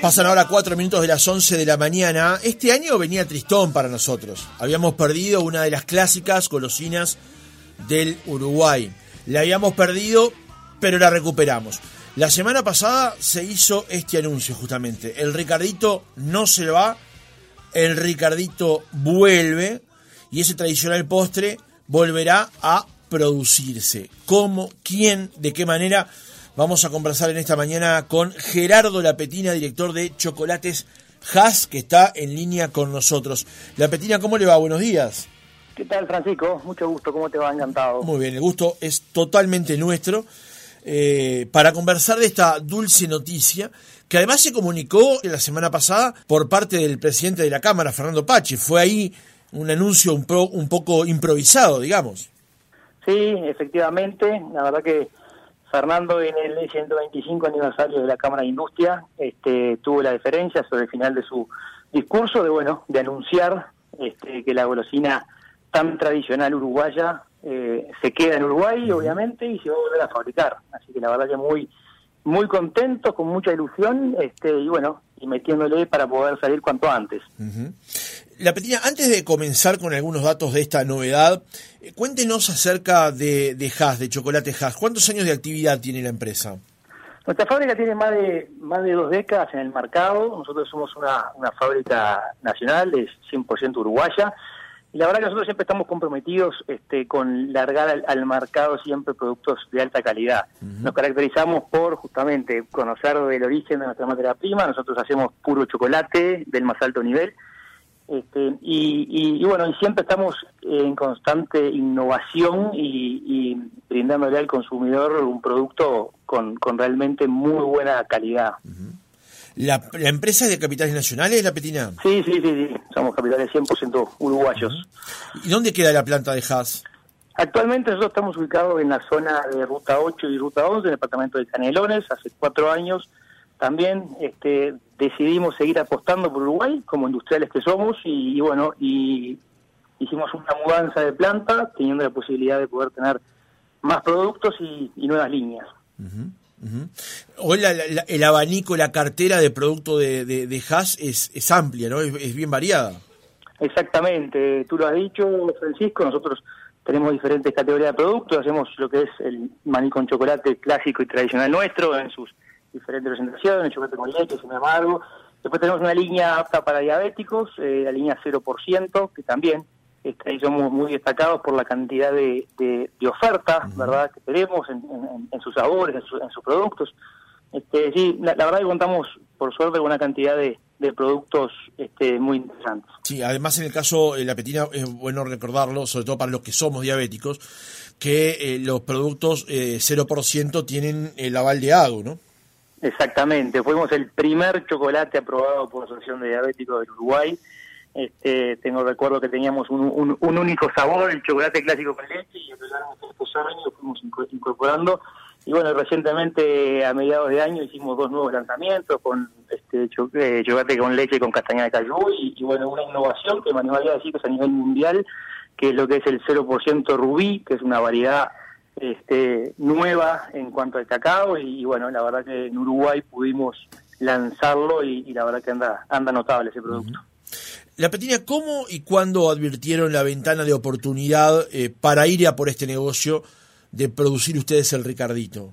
Pasan ahora cuatro minutos de las 11 de la mañana. Este año venía tristón para nosotros. Habíamos perdido una de las clásicas golosinas del Uruguay. La habíamos perdido, pero la recuperamos. La semana pasada se hizo este anuncio justamente. El Ricardito no se va, el Ricardito vuelve y ese tradicional postre volverá a producirse. ¿Cómo? ¿Quién? ¿De qué manera? Vamos a conversar en esta mañana con Gerardo Lapetina, director de Chocolates Haas, que está en línea con nosotros. Lapetina, ¿cómo le va? Buenos días. ¿Qué tal, Francisco? Mucho gusto, ¿cómo te va? Encantado. Muy bien, el gusto es totalmente nuestro eh, para conversar de esta dulce noticia que además se comunicó la semana pasada por parte del presidente de la Cámara, Fernando Pache. Fue ahí un anuncio un, un poco improvisado, digamos. Sí, efectivamente. La verdad que Fernando en el 125 aniversario de la Cámara de Industria. Este, tuvo la deferencia sobre el final de su discurso de bueno de anunciar este, que la golosina tan tradicional uruguaya eh, se queda en Uruguay obviamente y se va a volver a fabricar. Así que la verdad que muy muy contentos con mucha ilusión este y bueno y metiéndole para poder salir cuanto antes la Petina, antes de comenzar con algunos datos de esta novedad, eh, cuéntenos acerca de, de Haas, de Chocolate Haas. ¿Cuántos años de actividad tiene la empresa? Nuestra fábrica tiene más de más de dos décadas en el mercado. Nosotros somos una, una fábrica nacional, es 100% uruguaya. Y la verdad que nosotros siempre estamos comprometidos este, con largar al, mercado siempre productos de alta calidad. Nos caracterizamos por justamente conocer el origen de nuestra materia prima. Nosotros hacemos puro chocolate del más alto nivel este, y, bueno, y siempre estamos en constante innovación y, brindándole al consumidor un producto con, realmente muy buena calidad. ¿La, empresa es de capitales nacionales, la Petina? Sí, sí, sí, sí. somos capitales 100% uruguayos. ¿Y dónde queda la planta de Haas? Actualmente nosotros estamos ubicados en la zona de Ruta 8 y Ruta 11, en el departamento de Canelones. Hace cuatro años también este, decidimos seguir apostando por Uruguay como industriales que somos y, bueno, y hicimos una mudanza de planta teniendo la posibilidad de poder tener más productos y, nuevas líneas. Hoy el abanico, la cartera de producto de, de, Haas es, es amplia, ¿no? Es, bien variada. Exactamente, tú lo has dicho, Francisco, nosotros tenemos diferentes categorías de productos, hacemos lo que es el maní con chocolate clásico y tradicional nuestro en sus diferentes presentaciones, chocolate con leche, sin amargo. Después tenemos una línea apta para diabéticos, eh, la línea 0%, que también este, somos muy destacados por la cantidad de, de, ofertas, ¿verdad?, que tenemos en, sus sabores, en, sus productos. Este, sí, la, verdad que contamos, por suerte, con una cantidad de, productos este, muy interesantes. Sí, además en el caso de la petina es bueno recordarlo, sobre todo para los que somos diabéticos, que eh, los productos eh, 0% tienen el aval de AGU, ¿no? Exactamente, fuimos el primer chocolate aprobado por la Asociación de Diabéticos del Uruguay. Este, tengo recuerdo que teníamos un, un, único sabor, el chocolate clásico con leche, y a lo largo de estos años lo fuimos incorporando. Y bueno, recientemente, a mediados de año, hicimos dos nuevos lanzamientos con este eh, chocolate con leche y con castaña de cayú, y, bueno, una innovación que me animaría a decir que es a nivel mundial, que es lo que es el 0% rubí, que es una variedad este, nueva en cuanto al cacao y, bueno, la verdad que en Uruguay pudimos lanzarlo y, la verdad que anda, anda notable ese producto. La Petina, ¿cómo y cuándo advirtieron la ventana de oportunidad eh, para ir a por este negocio de producir ustedes el Ricardito?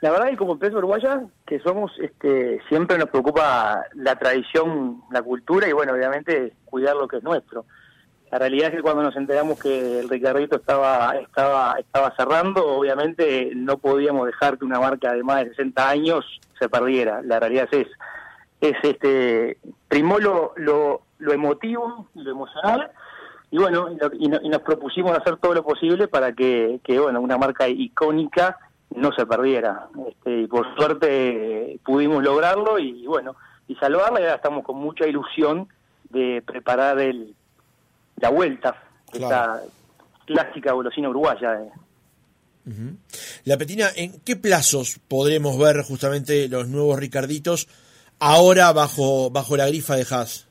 La verdad que como empresa uruguaya, que somos, este, siempre nos preocupa la tradición, la cultura y bueno, obviamente cuidar lo que es nuestro. La realidad es que cuando nos enteramos que el Ricardito estaba, estaba, estaba cerrando, obviamente no podíamos dejar que una marca de más de 60 años se perdiera. La realidad es, es este, primó lo, lo, emotivo, lo emocional, y bueno, y, nos propusimos hacer todo lo posible para que, que bueno, una marca icónica no se perdiera. Este, y por suerte pudimos lograrlo y, bueno, y salvarla y ahora estamos con mucha ilusión de preparar el la vuelta, esta clásica golosina uruguaya. La Petina, ¿en qué plazos podremos ver justamente los nuevos Ricarditos ahora bajo, bajo la grifa de Haas?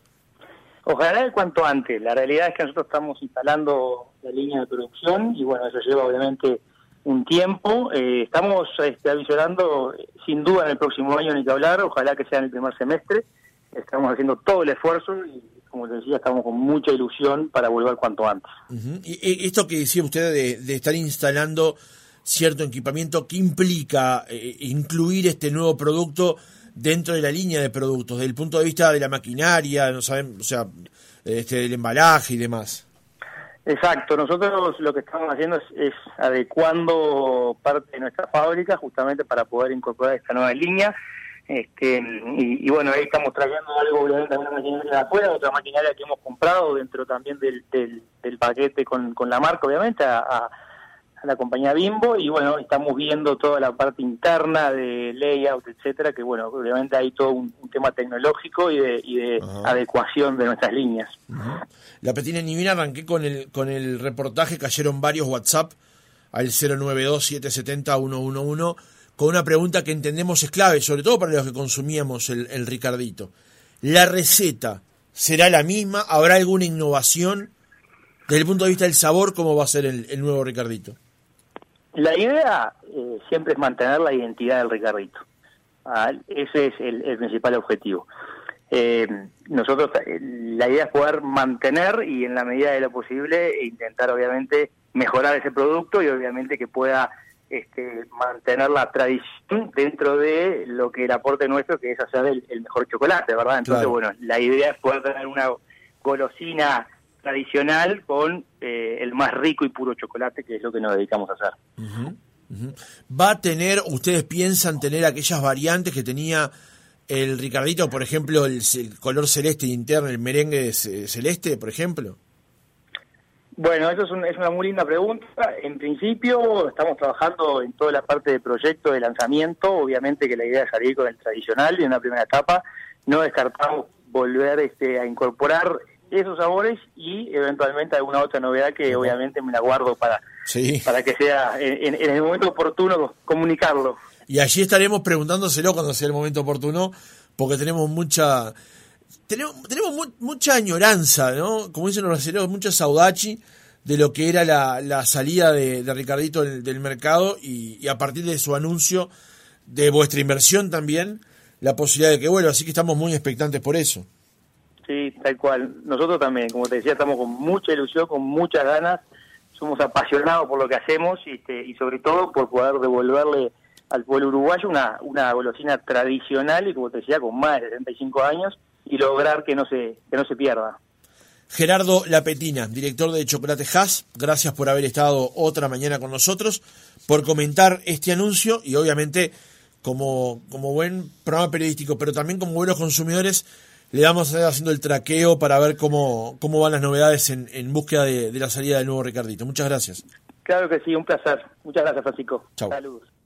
Ojalá cuanto antes. La realidad es que nosotros estamos instalando la línea de producción y bueno, eso lleva obviamente un tiempo. Eh, estamos este, avisorando, sin duda, en el próximo año ni que hablar, ojalá que sea en el primer semestre. Estamos haciendo todo el esfuerzo y, como te decía, estamos con mucha ilusión para volver cuanto antes. y, esto que decía usted de, estar instalando cierto equipamiento, ¿qué implica eh, incluir este nuevo producto dentro de la línea de productos, desde el punto de vista de la maquinaria, no saben, o sea, este, del embalaje y demás? Exacto, nosotros lo que estamos haciendo es, adecuando parte de nuestra fábrica justamente para poder incorporar esta nueva línea. Este, y, bueno, ahí estamos trayendo algo, obviamente, una maquinaria de afuera, otra maquinaria que hemos comprado dentro también del, del, paquete con, con la marca, obviamente, a a la compañía Bimbo. Y bueno, estamos viendo toda la parte interna de layout, etcétera, que bueno, obviamente hay todo un, tema tecnológico y de, y de adecuación de nuestras líneas. La Petina Nivina arranqué con el, con el reportaje, cayeron varios WhatsApp al 092-770-111 con una pregunta que entendemos es clave, sobre todo para los que consumíamos el, el Ricardito. ¿La receta será la misma? ¿Habrá alguna innovación? Desde el punto de vista del sabor, ¿cómo va a ser el nuevo Ricardito? La idea eh, siempre es mantener la identidad del Ricardito. Ah, ese es el, principal objetivo. Eh, nosotros, eh, la idea es poder mantener y en la medida de lo posible intentar obviamente mejorar ese producto y obviamente que pueda este, mantener la tradición dentro de lo que el aporte nuestro, que es hacer el, mejor chocolate, ¿verdad? Entonces, bueno, la idea es poder tener una golosina tradicional con eh, el más rico y puro chocolate, que es lo que nos dedicamos a hacer. ¿Va a tener, ustedes piensan tener aquellas variantes que tenía el Ricardito, por ejemplo, el, color celeste interno, el merengue celeste, por ejemplo? Bueno, eso es, es, una muy linda pregunta. En principio estamos trabajando en toda la parte de proyecto de lanzamiento. Obviamente que la idea es salir con el tradicional y en una primera etapa no descartamos volver este, a incorporar esos sabores y eventualmente alguna otra novedad que obviamente me la guardo para, para que sea en, el momento oportuno comunicarlo. Y allí estaremos preguntándoselo cuando sea el momento oportuno, porque tenemos mucha tenemos, tenemos mucha añoranza, ¿no? Como dicen los brasileños, mucha saudachi de lo que era la, la salida de, de Ricardito del, mercado y, a partir de su anuncio de vuestra inversión también, la posibilidad de que vuelva. Así que estamos muy expectantes por eso. Sí, tal cual. Nosotros también, como te decía, estamos con mucha ilusión, con muchas ganas, somos apasionados por lo que hacemos y, este, y sobre todo por poder devolverle al pueblo uruguayo una, una golosina tradicional y como te decía, con más de 75 años y lograr que no se, que no se pierda. Gerardo Lapetina, director de Chocolate Haas, gracias por haber estado otra mañana con nosotros, por comentar este anuncio y obviamente como, como buen programa periodístico, pero también como buenos consumidores, le vamos a estar haciendo el traqueo para ver cómo, cómo van las novedades en, en búsqueda de, de, la salida del nuevo Ricardito. Muchas gracias. Claro que sí, un placer. Muchas gracias, Francisco. Chao. Saludos.